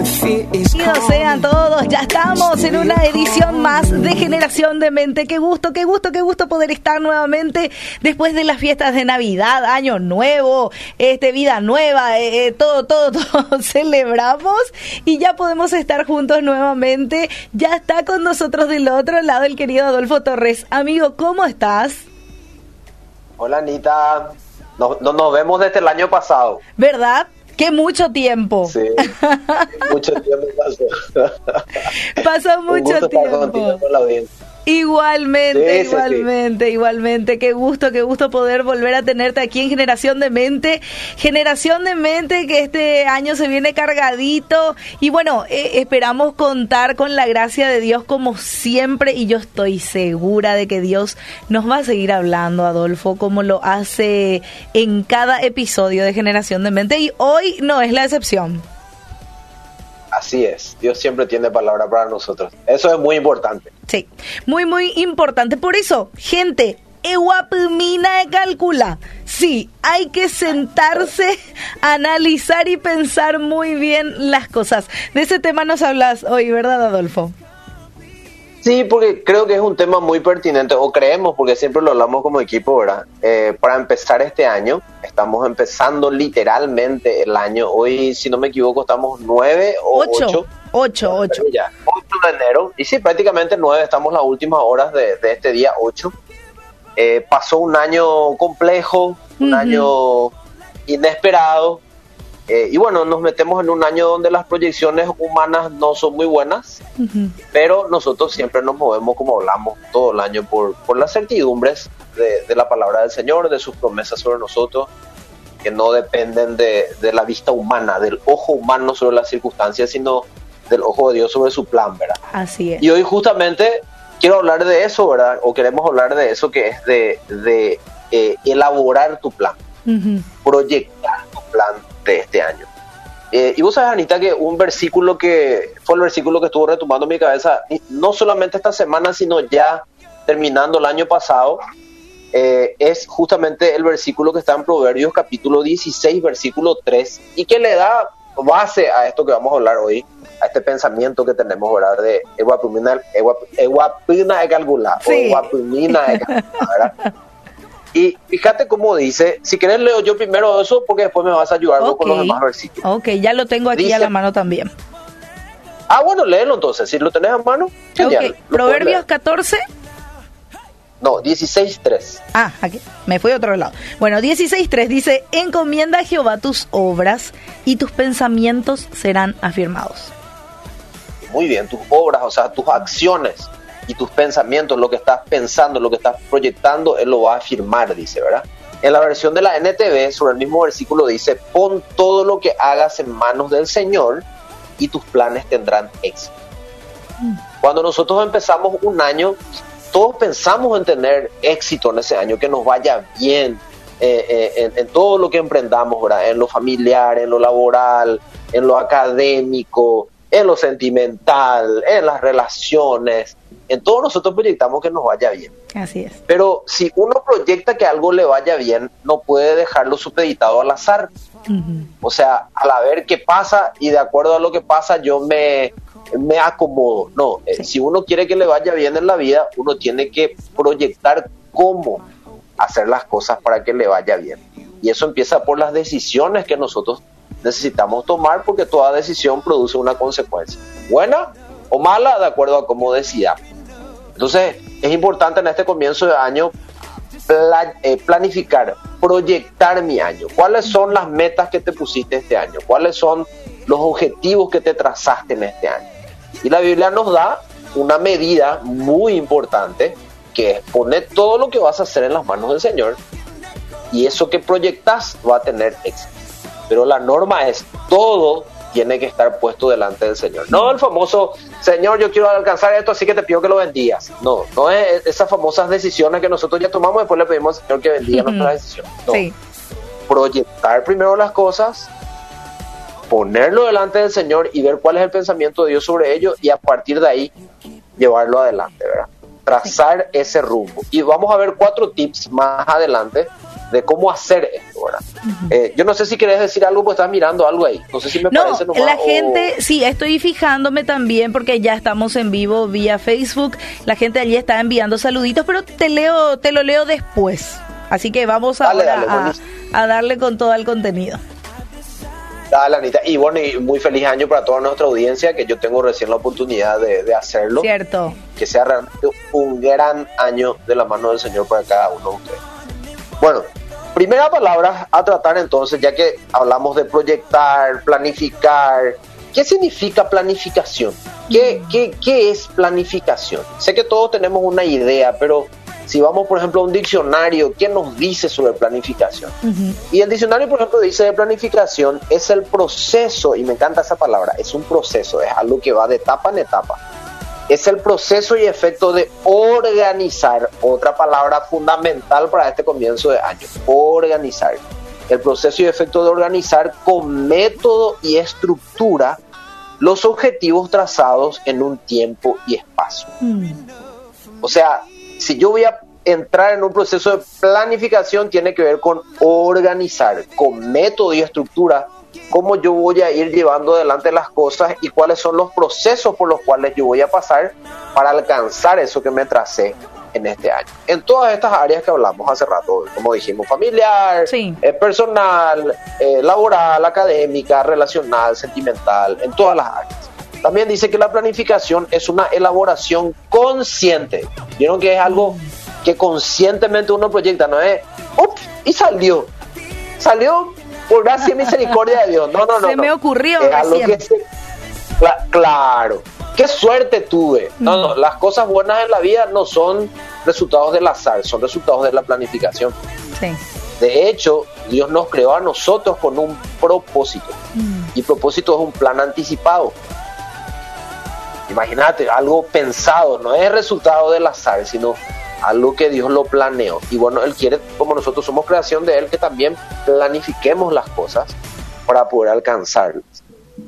Bienvenidos sean todos, ya estamos en una edición más de Generación de Mente. Qué gusto, qué gusto, qué gusto poder estar nuevamente después de las fiestas de Navidad, Año Nuevo, este vida nueva, eh, eh, todo, todo, todo celebramos y ya podemos estar juntos nuevamente. Ya está con nosotros del otro lado el querido Adolfo Torres. Amigo, ¿cómo estás? Hola Anita, no, nos vemos desde el año pasado. ¿Verdad? ¡Qué mucho tiempo! Sí, mucho tiempo pasó. Pasó mucho tiempo. Igualmente, igualmente, igualmente. Qué gusto, qué gusto poder volver a tenerte aquí en Generación de Mente. Generación de Mente que este año se viene cargadito. Y bueno, eh, esperamos contar con la gracia de Dios como siempre. Y yo estoy segura de que Dios nos va a seguir hablando, Adolfo, como lo hace en cada episodio de Generación de Mente. Y hoy no es la excepción. Así es, Dios siempre tiene palabra para nosotros. Eso es muy importante. Sí, muy, muy importante. Por eso, gente, Eguapimina de calcula. Sí, hay que sentarse, analizar y pensar muy bien las cosas. De ese tema nos hablas hoy, ¿verdad, Adolfo? Sí, porque creo que es un tema muy pertinente, o creemos, porque siempre lo hablamos como equipo, ¿verdad? Eh, para empezar este año, estamos empezando literalmente el año. Hoy, si no me equivoco, estamos nueve o ocho. Ocho, ocho. ocho. Ya, 8 de enero. Y sí, prácticamente nueve, estamos las últimas horas de, este día 8. Eh, pasó un año complejo, un año inesperado, eh, y bueno, nos metemos en un año donde las proyecciones humanas no son muy buenas, pero nosotros siempre nos movemos como hablamos todo el año por, por las certidumbres de, de, la palabra del Señor, de sus promesas sobre nosotros, que no dependen de, de, la vista humana, del ojo humano sobre las circunstancias, sino del ojo de Dios sobre su plan, ¿verdad? Así es. Y hoy justamente quiero hablar de eso, ¿verdad? O queremos hablar de eso que es de, de eh, elaborar tu plan, proyectar tu plan de este año. Eh, y vos sabes, Anita, que un versículo que fue el versículo que estuvo retomando mi cabeza, no solamente esta semana, sino ya terminando el año pasado, eh, es justamente el versículo que está en Proverbios capítulo 16, versículo 3, y que le da base a esto que vamos a hablar hoy, a este pensamiento que tenemos, ¿verdad? De eguapumina, de calcular, o eguapumina de calcular, ¿verdad? Y fíjate cómo dice, si querés leo yo primero eso porque después me vas a ayudar con los demás versículos. Ok, ya lo tengo aquí a la mano también. Ah, bueno, léelo entonces, si lo tenés a mano. Ok, Proverbios 14. No, 16.3. Ah, aquí, me fui a otro lado. Bueno, 16.3 dice, encomienda a Jehová tus obras y tus pensamientos serán afirmados. Muy bien, tus obras, o sea, tus acciones y tus pensamientos, lo que estás pensando, lo que estás proyectando, Él lo va a afirmar, dice, ¿verdad? En la versión de la NTV, sobre el mismo versículo, dice, pon todo lo que hagas en manos del Señor y tus planes tendrán éxito. Cuando nosotros empezamos un año, todos pensamos en tener éxito en ese año, que nos vaya bien eh, eh, en, en, todo lo que emprendamos, ¿verdad? En lo familiar, en lo laboral, en lo académico, en lo sentimental, en las relaciones, en todos nosotros proyectamos que nos vaya bien. Así es. Pero si uno proyecta que algo le vaya bien, no puede dejarlo supeditado al azar. O sea, al ver qué pasa y de acuerdo a lo que pasa yo me, me acomodo. No, eh, si uno quiere que le vaya bien en la vida, uno tiene que proyectar cómo hacer las cosas para que le vaya bien. Y eso empieza por las decisiones que nosotros necesitamos tomar porque toda decisión produce una consecuencia, buena o mala, de acuerdo a cómo decidamos. Entonces, es importante en este comienzo de año eh, planificar, proyectar mi año. ¿Cuáles son las metas que te pusiste este año? ¿Cuáles son los objetivos que te trazaste en este año? Y la Biblia nos da una medida muy importante que es poner todo lo que vas a hacer en las manos del Señor y eso que proyectas va a tener éxito. Pero la norma es todo tiene que estar puesto delante del Señor. No el famoso, Señor, yo quiero alcanzar esto, así que te pido que lo bendigas. No, no es esas famosas decisiones que nosotros ya tomamos después le pedimos al Señor que bendiga nuestra decisión. No. Proyectar primero las cosas, ponerlo delante del Señor y ver cuál es el pensamiento de Dios sobre ello y a partir de ahí llevarlo adelante, ¿verdad? Trazar ese rumbo. Y vamos a ver cuatro tips más adelante de cómo hacer esto, ¿verdad? Eh, yo no sé si querés decir algo, pues estás mirando algo ahí. No sé si me no, parece nomás, la gente, sí, estoy fijándome también porque ya estamos en vivo vía Facebook. La gente allí está enviando saluditos, pero te leo, te lo leo después. Así que vamos ahora a, darle con todo el contenido. Dale, Anita. Y bueno, y muy feliz año para toda nuestra audiencia, que yo tengo recién la oportunidad de, hacerlo. Cierto. Que sea realmente un gran año de la mano del Señor para cada uno de ustedes. Bueno, primera palabra a tratar entonces, ya que hablamos de proyectar, planificar. ¿Qué significa planificación? ¿Qué, qué, qué es planificación? Sé que todos tenemos una idea, pero si vamos, por ejemplo, a un diccionario, ¿qué nos dice sobre planificación? Y el diccionario, por ejemplo, dice de planificación es el proceso, y me encanta esa palabra, es un proceso, es algo que va de etapa en etapa. Es el proceso y efecto de organizar, otra palabra fundamental para este comienzo de año, organizar. El proceso y efecto de organizar con método y estructura los objetivos trazados en un tiempo y espacio. Mm. O sea, si yo voy a entrar en un proceso de planificación, tiene que ver con organizar, con método y estructura, cómo yo voy a ir llevando adelante las cosas y cuáles son los procesos por los cuales yo voy a pasar para alcanzar eso que me tracé en este año. En todas estas áreas que hablamos hace rato, como dijimos, familiar, eh, personal, eh, laboral, académica, relacional, sentimental, en todas las áreas. También dice que la planificación es una elaboración consciente. Vieron que es algo que conscientemente uno proyecta, no es, ¡Ups! y salió. Salió por gracia y misericordia de Dios. No, no, no. Se me ocurrió. Que claro. Qué suerte tuve. No, no, las cosas buenas en la vida no son resultados del azar, son resultados de la planificación. Sí. De hecho, Dios nos creó a nosotros con un propósito. Mm. Y propósito es un plan anticipado. Imagínate, algo pensado, no es resultado del azar, sino algo que Dios lo planeó. Y bueno, Él quiere, como nosotros somos creación de Él, que también planifiquemos las cosas para poder alcanzarlas.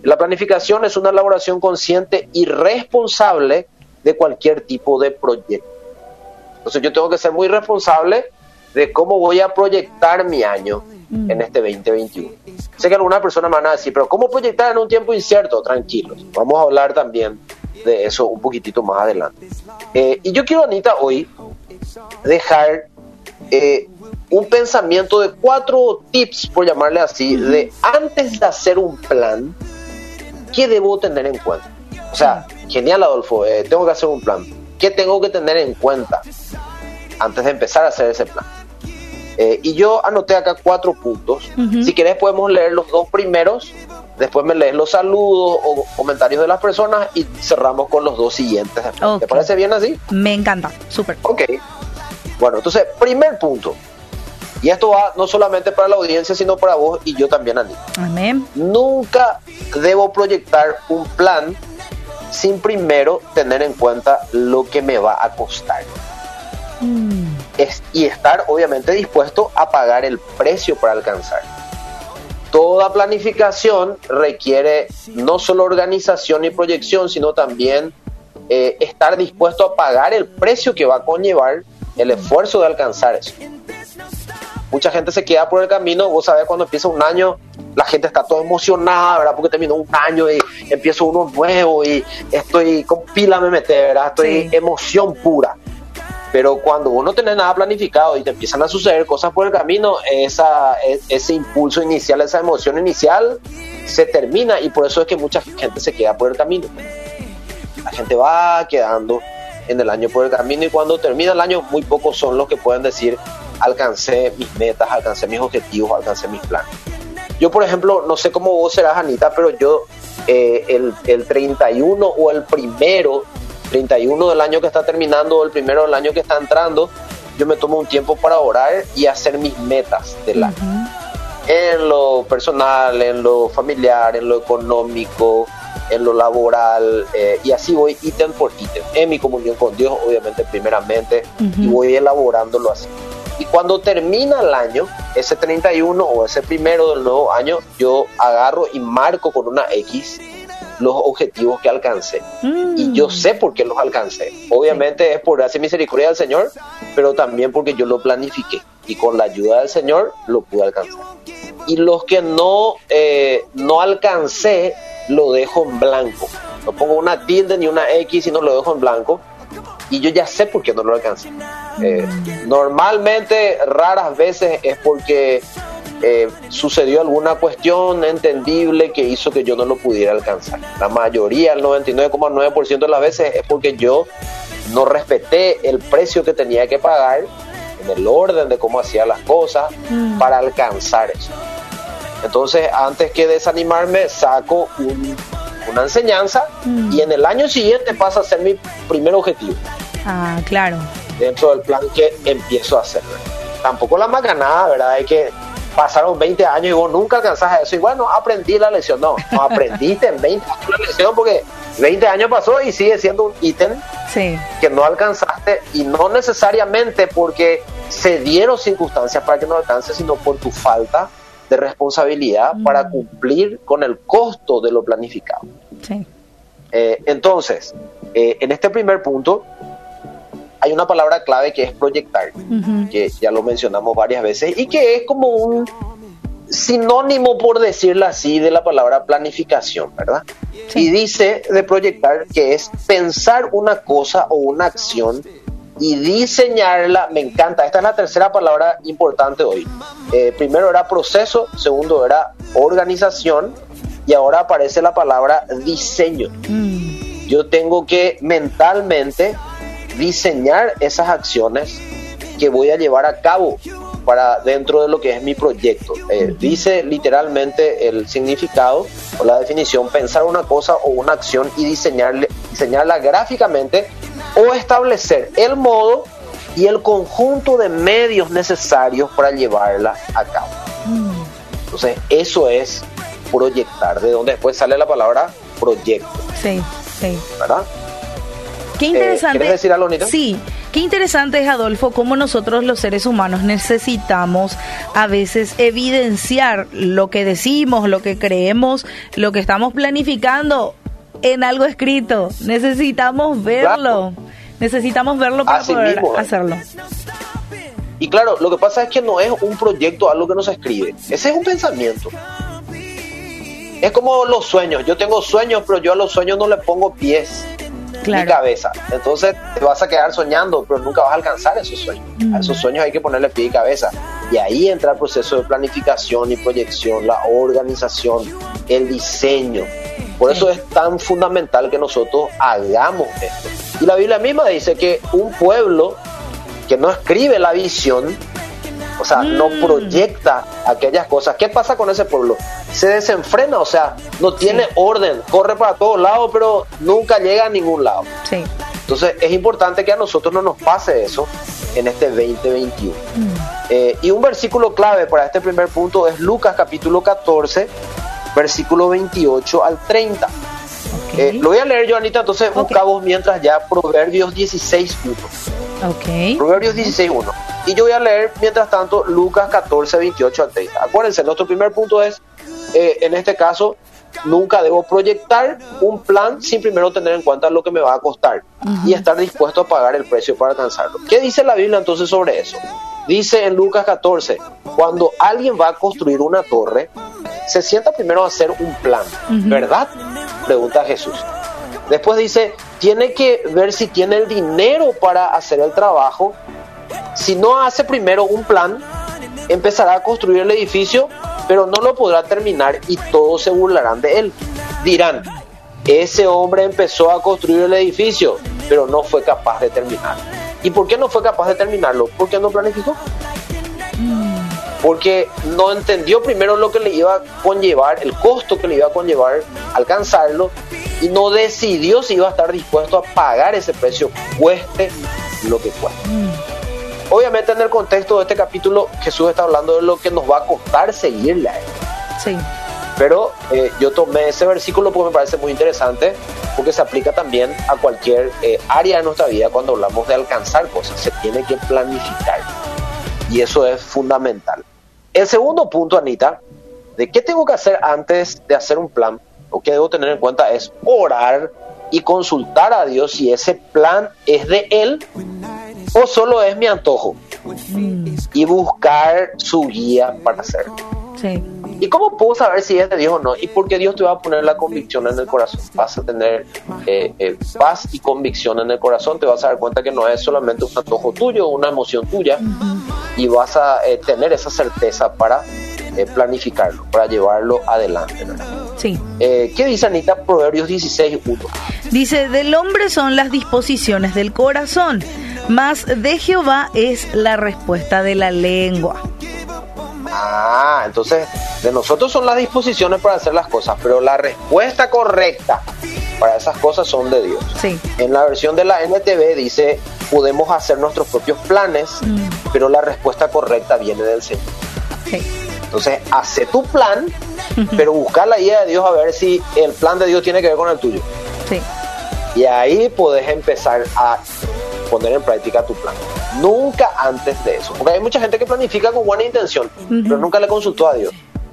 La planificación es una elaboración consciente y responsable de cualquier tipo de proyecto. Entonces yo tengo que ser muy responsable de cómo voy a proyectar mi año en este 2021. Sé que algunas personas me van a decir, pero ¿cómo proyectar en un tiempo incierto? Tranquilos, vamos a hablar también de eso un poquitito más adelante. Eh, y yo quiero, Anita, hoy dejar eh, un pensamiento de cuatro tips, por llamarle así, de antes de hacer un plan, ¿qué debo tener en cuenta? O sea, genial, Adolfo, eh, tengo que hacer un plan. ¿Qué tengo que tener en cuenta antes de empezar a hacer ese plan? y yo anoté acá cuatro puntos. Si querés podemos leer los dos primeros Después me lees los saludos o comentarios de las personas y cerramos con los dos siguientes. ¿Te parece bien así? Me encanta, súper. Ok. Bueno, entonces, primer punto. Y esto va no solamente para la audiencia, sino para vos y yo también, Ani. Amén. Nunca debo proyectar un plan sin primero tener en cuenta lo que me va a costar. Mm. Es, y estar obviamente dispuesto a pagar el precio para alcanzar toda planificación requiere no solo organización y proyección, sino también eh, estar dispuesto a pagar el precio que va a conllevar el esfuerzo de alcanzar eso. Mucha gente se queda por el camino, vos sabés cuando empieza un año, la gente está toda emocionada, ¿verdad? Porque terminó un año y empiezo uno nuevo y estoy con pila me mete, ¿verdad? Estoy emoción pura. Pero cuando vos no tenés nada planificado y te empiezan a suceder cosas por el camino, esa, e, ese impulso inicial, esa emoción inicial se termina y por eso es que mucha gente se queda por el camino. La gente va quedando en el año por el camino y cuando termina el año muy pocos son los que pueden decir alcancé mis metas, alcancé mis objetivos, alcancé mis planes. Yo, por ejemplo, no sé cómo vos serás, Anita, pero yo eh, el, el 31 o el primero 31 del año que está terminando o el primero del año que está entrando, yo me tomo un tiempo para orar y hacer mis metas del año. En lo personal, en lo familiar, en lo económico, en lo laboral, eh, y así voy ítem por ítem, en mi comunión con Dios, obviamente, primeramente, y voy elaborándolo así. Y cuando termina el año, ese 31 o ese primero del nuevo año, yo agarro y marco con una X los objetivos que alcancé. Mm. Y yo sé por qué los alcancé. Obviamente es por gracia misericordia del Señor, pero también porque yo lo planifiqué. y con la ayuda del Señor lo pude alcanzar. Y los que no, eh, no alcancé, lo dejo en blanco. No pongo una tilde ni una X, sino lo dejo en blanco. Y yo ya sé por qué no lo alcancé. Eh, normalmente, raras veces es porque eh, sucedió alguna cuestión entendible que hizo que yo no lo pudiera alcanzar. La mayoría, el 99,9% de las veces es porque yo no respeté el precio que tenía que pagar en el orden de cómo hacía las cosas Mm. para alcanzar eso. Entonces, antes que desanimarme, saco un- una enseñanza Mm. y en el año siguiente pasa a ser mi primer objetivo Ah, claro. dentro del plan que empiezo a hacer. Tampoco la macanada, ¿verdad? Hay que pasaron 20 años y vos nunca alcanzás eso. Y bueno, aprendí la lección. No, no aprendiste en 20 años la lección porque 20 años pasó y sigue siendo un ítem Sí. que no alcanzaste y no necesariamente porque se dieron circunstancias para que no alcances, sino por tu falta de responsabilidad Mm. para cumplir con el costo de lo planificado. Sí. Eh, entonces, eh, en este primer punto, hay una palabra clave que es proyectar, que ya lo mencionamos varias veces y que es como un sinónimo, por decirlo así, de la palabra planificación, ¿verdad? Sí. Y dice de proyectar que es pensar una cosa o una acción y diseñarla, me encanta, esta es la tercera palabra importante hoy. Eh, primero era proceso, segundo era organización y ahora aparece la palabra diseño. Mm. Yo tengo que mentalmente diseñar esas acciones que voy a llevar a cabo para dentro de lo que es mi proyecto. Eh, dice literalmente el significado o la definición, pensar una cosa o una acción y diseñarle, diseñarla gráficamente o establecer el modo y el conjunto de medios necesarios para llevarla a cabo. Mm. Entonces, eso es proyectar, de donde después sale la palabra proyecto, Sí, sí. ¿verdad? Qué interesante. ¿quieres decir algo, Anita? Sí, qué interesante es, Adolfo, cómo nosotros los seres humanos necesitamos a veces evidenciar lo que decimos, lo que creemos, lo que estamos planificando en algo escrito. Necesitamos verlo. Necesitamos verlo para Así poder mismo, ¿eh? hacerlo. Y claro, lo que pasa es que no es un proyecto, algo que no se escribe. Ese es un pensamiento. Es como los sueños. Yo tengo sueños, pero yo a los sueños no le pongo pies Claro. cabeza. Entonces te vas a quedar soñando, pero nunca vas a alcanzar esos sueños. Mm. A esos sueños hay que ponerle pie y cabeza. Y ahí entra el proceso de planificación y proyección, la organización, el diseño. Por eso es tan fundamental que nosotros hagamos esto. Y la Biblia misma dice que un pueblo que no escribe la visión, o sea, no Mm. proyecta aquellas cosas. ¿Qué pasa con ese pueblo? Se desenfrena, o sea, no tiene orden, corre para todos lados, pero nunca llega a ningún lado. Sí. Entonces es importante que a nosotros no nos pase eso en este 2021. Mm. Eh, y un versículo clave para este primer punto es Lucas capítulo 14, versículo 28 al 30. Ok. Eh, lo voy a leer yo, Anita, entonces Ok. buscamos mientras ya Proverbios 16, 1. ok. Proverbios 16.1. Y yo voy a leer, mientras tanto, Lucas 14, 28 al 30. Acuérdense, nuestro primer punto es, eh, en este caso, nunca debo proyectar un plan sin primero tener en cuenta lo que me va a costar y estar dispuesto a pagar el precio para alcanzarlo. ¿Qué dice la Biblia entonces sobre eso? Dice en Lucas 14, cuando alguien va a construir una torre, se sienta primero a hacer un plan. ¿verdad? Pregunta Jesús. Después dice, tiene que ver si tiene el dinero para hacer el trabajo. Si no hace primero un plan, empezará a construir el edificio, pero no lo podrá terminar y todos se burlarán de él. Dirán, ese hombre empezó a construir el edificio, pero no fue capaz de terminar. ¿Y por qué no fue capaz de terminarlo? Porque no planificó. Porque no entendió primero lo que le iba a conllevar, el costo que le iba a conllevar alcanzarlo, y no decidió si iba a estar dispuesto a pagar ese precio, cueste lo que cueste. Obviamente en el contexto de este capítulo Jesús está hablando de lo que nos va a costar seguirle a él. Sí. Pero eh, yo tomé ese versículo porque me parece muy interesante, porque se aplica también a cualquier eh, área de nuestra vida cuando hablamos de alcanzar cosas. Se tiene que planificar. Y eso es fundamental. El segundo punto, Anita, de qué tengo que hacer antes de hacer un plan, o que debo tener en cuenta es orar y consultar a Dios si ese plan es de Él o solo es mi antojo. y buscar su guía para hacerlo. Sí. ¿Y cómo puedo saber si es de Dios o no? Y porque Dios te va a poner la convicción en el corazón. Vas a tener eh, eh, paz y convicción en el corazón. Te vas a dar cuenta que no es solamente un antojo tuyo, una emoción tuya. Y vas a eh, tener esa certeza para planificarlo, para llevarlo adelante. Sí. ¿Qué dice Anita? Proverbios 16, 1. Dice, del hombre son las disposiciones del corazón, mas de Jehová es la respuesta de la lengua. Ah, entonces de nosotros son las disposiciones para hacer las cosas, pero la respuesta correcta para esas cosas son de Dios. Sí. En la versión de la NTV dice, podemos hacer nuestros propios planes, mm. pero la respuesta correcta viene del Señor. Sí. Entonces, hace tu plan, pero busca la idea de Dios a ver si el plan de Dios tiene que ver con el tuyo. Sí. Y ahí puedes empezar a poner en práctica tu plan. Nunca antes de eso. Porque hay mucha gente que planifica con buena intención, pero nunca le consultó a Dios.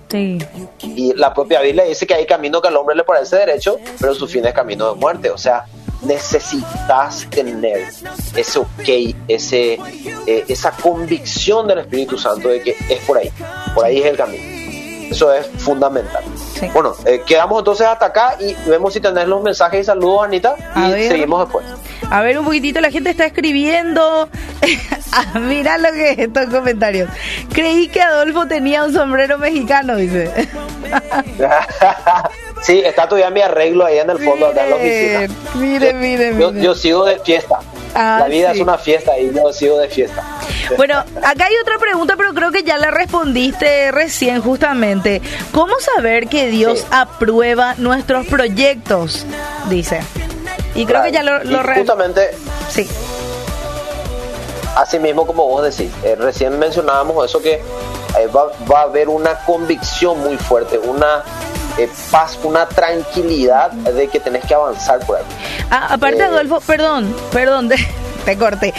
Sí. Y la propia Biblia dice que hay camino que al hombre le parece derecho, pero su fin es camino de muerte. O sea, necesitas tener ese ok, ese, eh, esa convicción del Espíritu Santo de que es por ahí, por ahí es el camino. Eso es fundamental. Bueno, eh, quedamos entonces hasta acá y vemos si tenés los mensajes y saludos, Anita, y seguimos después. A ver un poquitito, la gente está escribiendo. Ah, mira lo que es estos comentarios. Creí que Adolfo tenía un sombrero mexicano, dice. sí, está todavía mi arreglo ahí en el fondo, acá en la oficina. Mire, mire, mire. Yo, sigo de fiesta. la vida es una fiesta y yo sigo de fiesta. Bueno, acá hay otra pregunta, pero creo que ya la respondiste recién justamente. ¿Cómo saber que Dios aprueba nuestros proyectos? Dice. Y creo que ya lo, lo Justamente. Sí. Así mismo como vos decís, eh, recién mencionábamos eso que eh, va, a haber una convicción muy fuerte, una eh, paz, una tranquilidad de que tenés que avanzar por ahí. Ah, aparte, Adolfo, perdón, perdón, te corte.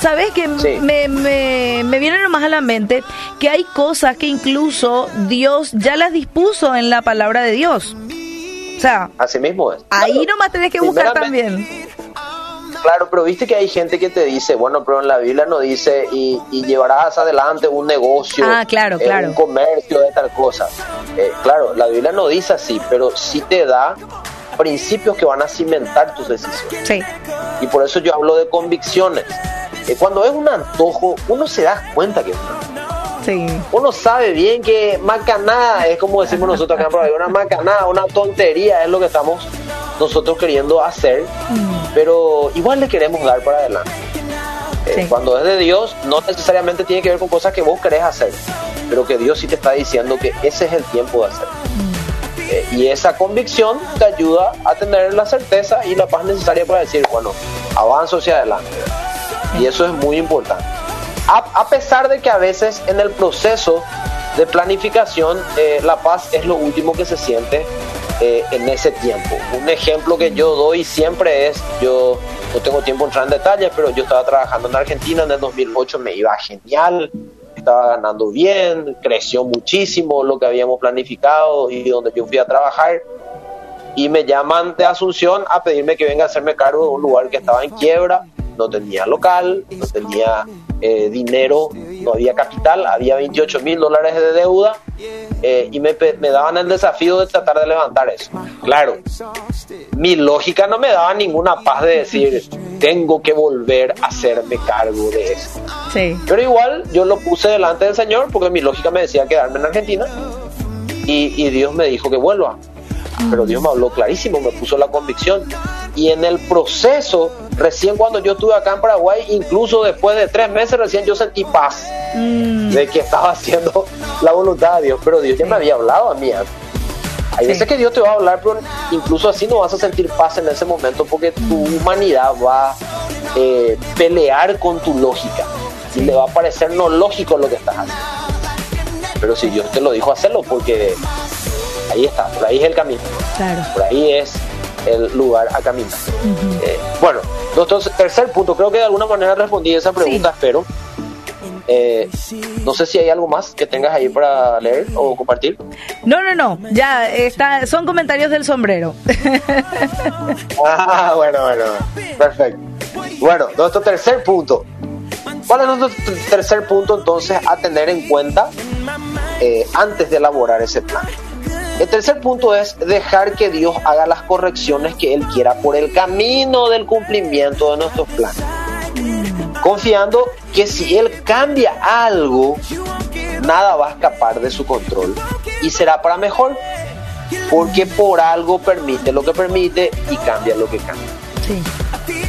¿Sabes que me, me, me viene nomás a la mente que hay cosas que incluso Dios ya las dispuso en la palabra de Dios? O sea, así mismo es. Ahí nomás tenés que buscar también. Claro, pero viste que hay gente que te dice, bueno, pero en la Biblia no dice y, llevarás adelante un negocio, ah, claro, eh, un comercio de tal cosa. Eh, claro, la Biblia no dice así, pero sí te da principios que van a cimentar tus decisiones. Sí. Y por eso yo hablo de convicciones. Eh, cuando es un antojo, uno se da cuenta que es un antojo. Uno sabe bien que macanada es como decimos nosotros acá por una macanada, una tontería es lo que estamos nosotros queriendo hacer, mm. pero igual le queremos dar para adelante. Eh, cuando es de Dios, no necesariamente tiene que ver con cosas que vos querés hacer, pero que Dios sí te está diciendo que ese es el tiempo de hacer. Mm. Eh, y esa convicción te ayuda a tener la certeza y la paz necesaria para decir, bueno, avanzo hacia adelante. Y eso es muy importante a, pesar de que a veces en el proceso de planificación eh, la paz es lo último que se siente eh, en ese tiempo. Un ejemplo que yo doy siempre es, yo no tengo tiempo en entrar en detalles, pero yo estaba trabajando en Argentina en el 2008, me iba genial, estaba ganando bien, creció muchísimo lo que habíamos planificado y donde yo fui a trabajar. Y me llaman de Asunción a pedirme que venga a hacerme cargo de un lugar que estaba en quiebra, no tenía local, no tenía eh, dinero, no había capital, había 28 mil dólares de deuda eh, y me, me, daban el desafío de tratar de levantar eso. Claro, mi lógica no me daba ninguna paz de decir, tengo que volver a hacerme cargo de eso. Sí. Pero igual yo lo puse delante del Señor porque mi lógica me decía quedarme en Argentina y, y Dios me dijo que vuelva. Pero Dios me habló clarísimo, me puso la convicción. Y en el proceso Recién cuando yo estuve acá en Paraguay, incluso después de tres meses, recién yo sentí paz mm. de que estaba haciendo la voluntad de Dios. Pero Dios ya me había hablado a mí. Hay veces que Dios te va a hablar, pero incluso así no vas a sentir paz en ese momento porque tu humanidad va a eh, pelear con tu lógica. Y le va a parecer no lógico lo que estás haciendo. Pero si Dios te lo dijo, hacerlo porque ahí está, por ahí es el camino. Por ahí es el lugar a caminar. Eh, bueno, nuestro tercer punto, creo que de alguna manera respondí esa pregunta, espero. Eh, no sé si hay algo más que tengas ahí para leer o compartir. No, no, no, ya está, son comentarios del sombrero. ah, bueno, bueno, perfecto. Bueno, nuestro tercer punto. ¿Cuál es nuestro tercer punto entonces a tener en cuenta eh, antes de elaborar ese plan? El tercer punto es dejar que Dios haga las correcciones que Él quiera por el camino del cumplimiento de nuestros planes. Confiando que si Él cambia algo, nada va a escapar de su control y será para mejor, porque por algo permite lo que permite y cambia lo que cambia.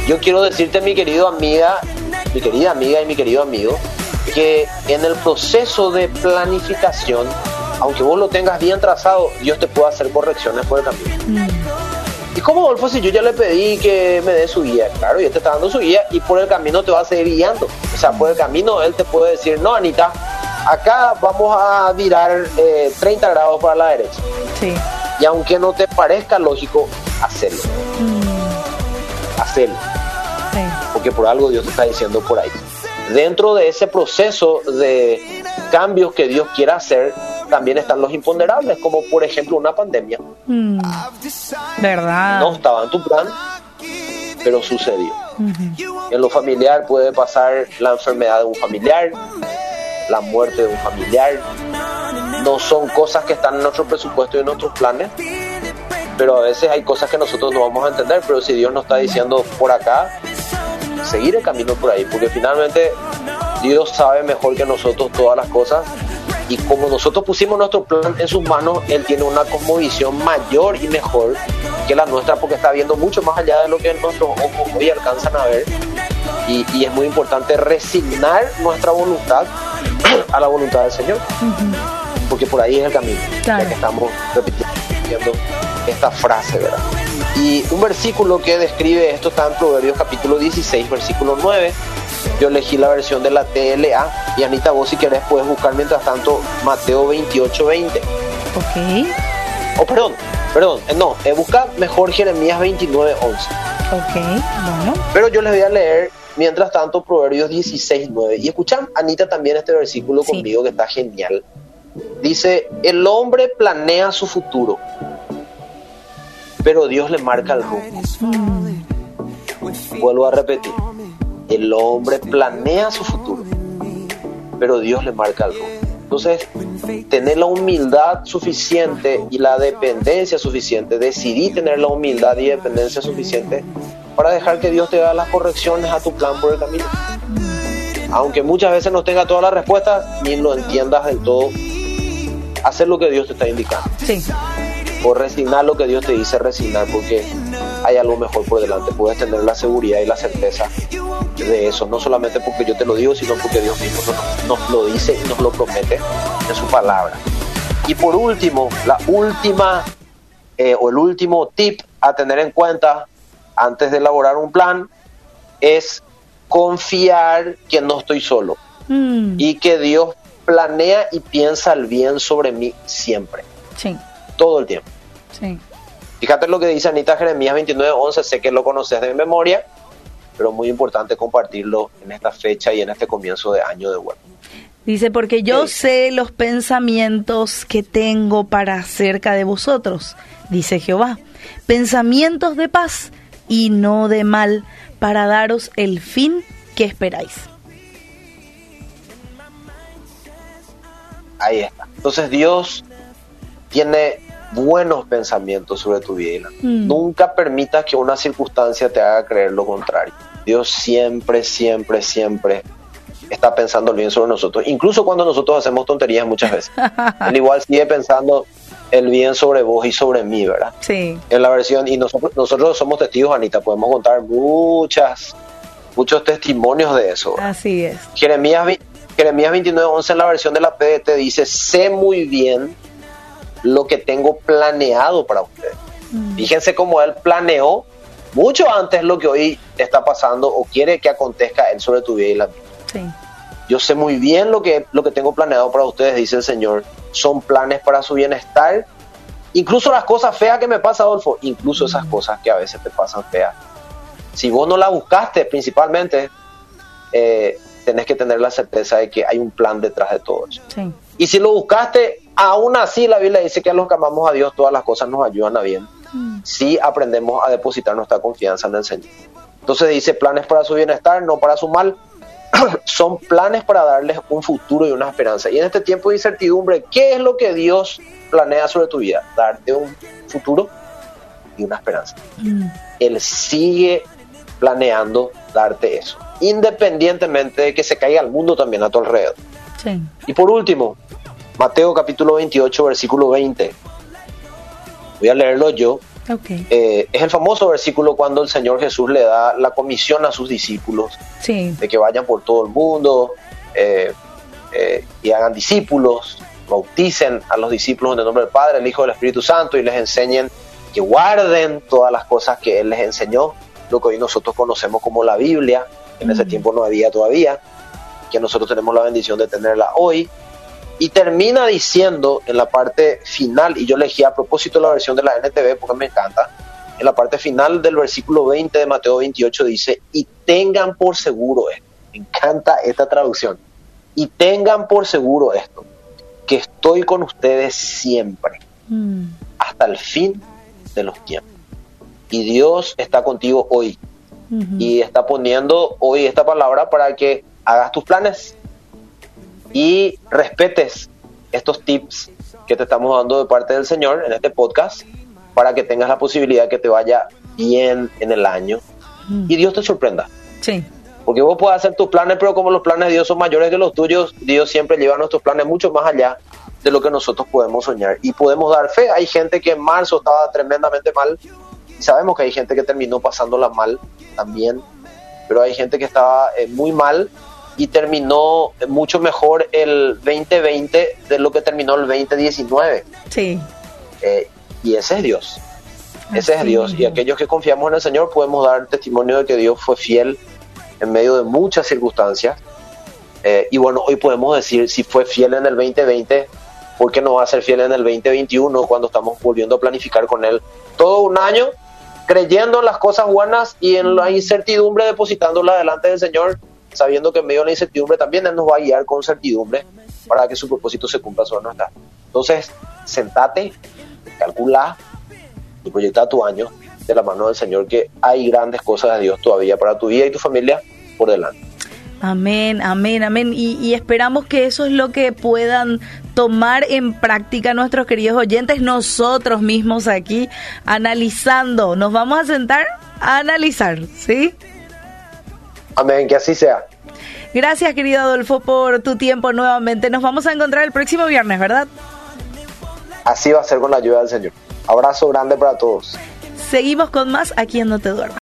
Yo quiero decirte, mi querido amiga, mi querida amiga y mi querido amigo, que en el proceso de planificación, aunque vos lo tengas bien trazado, Dios te puede hacer correcciones por el camino. Mm. ¿Y cómo, Adolfo, si yo ya le pedí que me dé su guía? Claro, y él te está dando su guía y por el camino te va a seguir guiando. O sea, por el camino él te puede decir, no, Anita, acá vamos a virar 30 eh, grados para la derecha. Sí. Y aunque no te parezca lógico, hacerlo. Mm. Hacerlo. Sí. Porque por algo Dios te está diciendo por ahí. Dentro de ese proceso de cambios que Dios quiera hacer, también están los imponderables, como por ejemplo una pandemia. Mm. ¿Verdad? No estaba en tu plan, pero sucedió. En lo familiar puede pasar la enfermedad de un familiar, la muerte de un familiar. No son cosas que están en nuestro presupuesto y en nuestros planes, pero a veces hay cosas que nosotros no vamos a entender, pero si Dios nos está diciendo por acá, seguir el camino por ahí, porque finalmente Dios sabe mejor que nosotros todas las cosas y como nosotros pusimos nuestro plan en sus manos, Él tiene una cosmovisión mayor y mejor que la nuestra porque está viendo mucho más allá de lo que nuestros ojos hoy alcanzan a ver. Y, es muy importante resignar nuestra voluntad a la voluntad del Señor, porque por ahí es el camino, ya que estamos repitiendo esta frase, ¿verdad? Y un versículo que describe esto está en Proverbios capítulo 16, versículo 9. Yo elegí la versión de la TLA y Anita, vos si querés puedes buscar mientras tanto Mateo 28, 20. Ok. Oh, perdón, perdón, eh, no, eh, busca mejor Jeremías 29, 11. Ok, bueno. Pero yo les voy a leer Mientras tanto, Proverbios 16, 9. Y escuchan, Anita, también este versículo conmigo que está genial. Dice, el hombre planea su futuro, pero Dios le marca el rumbo. Vuelvo a repetir, el hombre planea su futuro, pero Dios le marca el rumbo. Entonces, tener la humildad suficiente y la dependencia suficiente, decidí tener la humildad y dependencia suficiente para dejar que Dios te haga las correcciones a tu plan por el camino. Aunque muchas veces no tenga todas las respuestas ni lo entiendas del todo, hacer lo que Dios te está indicando. Sí. O resignar lo que Dios te dice resignar porque hay algo mejor por delante. Puedes tener la seguridad y la certeza de eso, no solamente porque yo te lo digo, sino porque Dios mismo nos, lo dice y nos lo promete en su palabra. Y por último, la última eh, o el último tip a tener en cuenta antes de elaborar un plan es confiar que no estoy solo mm. y que Dios planea y piensa el bien sobre mí siempre. Sí. Todo el tiempo. Sí. Fíjate lo que dice Anita Jeremías 29:11, sé que lo conoces de memoria, pero muy importante compartirlo en esta fecha y en este comienzo de año de vuelta. Dice, porque yo sé los pensamientos que tengo para acerca de vosotros, dice Jehová, pensamientos de paz y no de mal, para daros el fin que esperáis. Ahí está. Entonces Dios tiene buenos pensamientos sobre tu vida. Mm. Nunca permitas que una circunstancia te haga creer lo contrario. Dios siempre, siempre, siempre está pensando bien sobre nosotros. Incluso cuando nosotros hacemos tonterías muchas veces. Él igual sigue pensando el bien sobre vos y sobre mí, ¿verdad? Sí. En la versión, y nosotros, nosotros somos testigos, Anita, podemos contar muchas, muchos testimonios de eso. Así es. Jeremías, Jeremías 29, 11 en la versión de la PDT dice, sé muy bien lo que tengo planeado para ustedes. Mm. Fíjense cómo él planeó mucho antes lo que hoy está pasando o quiere que acontezca él sobre tu vida y la mía. Sí. Yo sé muy bien lo que, lo que tengo planeado para ustedes, dice el Señor. Son planes para su bienestar. Incluso las cosas feas que me pasa, Adolfo, incluso esas cosas que a veces te pasan feas. Si vos no las buscaste principalmente, eh, tenés que tener la certeza de que hay un plan detrás de todo eso. Y si lo buscaste, aún así la Biblia dice que a los que amamos a Dios todas las cosas nos ayudan a bien. Mm. Si aprendemos a depositar nuestra confianza en el Señor. Entonces dice planes para su bienestar, no para su mal. son planes para darles un futuro y una esperanza. Y en este tiempo de incertidumbre, ¿qué es lo que Dios planea sobre tu vida? Darte un futuro y una esperanza. Mm. Él sigue planeando darte eso, independientemente de que se caiga el mundo también a tu alrededor. Y por último, Mateo capítulo 28, versículo 20. Voy a leerlo yo. Eh, es el famoso versículo cuando el Señor Jesús le da la comisión a sus discípulos de que vayan por todo el mundo eh, eh, y hagan discípulos, bauticen a los discípulos en el nombre del Padre, el Hijo y el Espíritu Santo y les enseñen que guarden todas las cosas que Él les enseñó, lo que hoy nosotros conocemos como la Biblia, en ese tiempo no había todavía, que nosotros tenemos la bendición de tenerla hoy. Y termina diciendo en la parte final, y yo elegí a propósito la versión de la NTV porque me encanta, en la parte final del versículo 20 de Mateo 28 dice, y tengan por seguro esto, me encanta esta traducción, y tengan por seguro esto, que estoy con ustedes siempre, mm. hasta el fin de los tiempos. Y Dios está contigo hoy. Y está poniendo hoy esta palabra para que hagas tus planes y respetes estos tips que te estamos dando de parte del Señor en este podcast para que tengas la posibilidad de que te vaya bien en el año y Dios te sorprenda. Sí. Porque vos puedes hacer tus planes, pero como los planes de Dios son mayores que los tuyos, Dios siempre lleva nuestros planes mucho más allá de lo que nosotros podemos soñar. Y podemos dar fe. Hay gente que en marzo estaba tremendamente mal. Y sabemos que hay gente que terminó pasándola mal también. Pero hay gente que estaba eh, muy mal y terminó mucho mejor el 2020 de lo que terminó el 2019. Sí. Eh, y ese es Dios. Ese es Dios. Y aquellos que confiamos en el Señor podemos dar testimonio de que Dios fue fiel en medio de muchas circunstancias. Eh, y bueno, hoy podemos decir si fue fiel en el 2020, ¿por qué no va a ser fiel en el 2021 cuando estamos volviendo a planificar con Él todo un año, creyendo en las cosas buenas y en la incertidumbre depositándola delante del Señor, sabiendo que en medio de la incertidumbre también Él nos va a guiar con certidumbre para que su propósito se cumpla sobre nuestra. Entonces, sentate, calcula y proyecta tu año de la mano del Señor, que hay grandes cosas de Dios todavía para tu vida y tu familia por delante. Amén, amén, amén. Y, esperamos que eso es lo que puedan tomar en práctica nuestros queridos oyentes, nosotros mismos aquí, analizando. Nos vamos a sentar a analizar, ¿sí? Amén, que así sea. Gracias, querido Adolfo, por tu tiempo nuevamente. Nos vamos a encontrar el próximo viernes, ¿verdad? Así va a ser con la ayuda del Señor. Abrazo grande para todos. Seguimos con más aquí en No Te Duermas.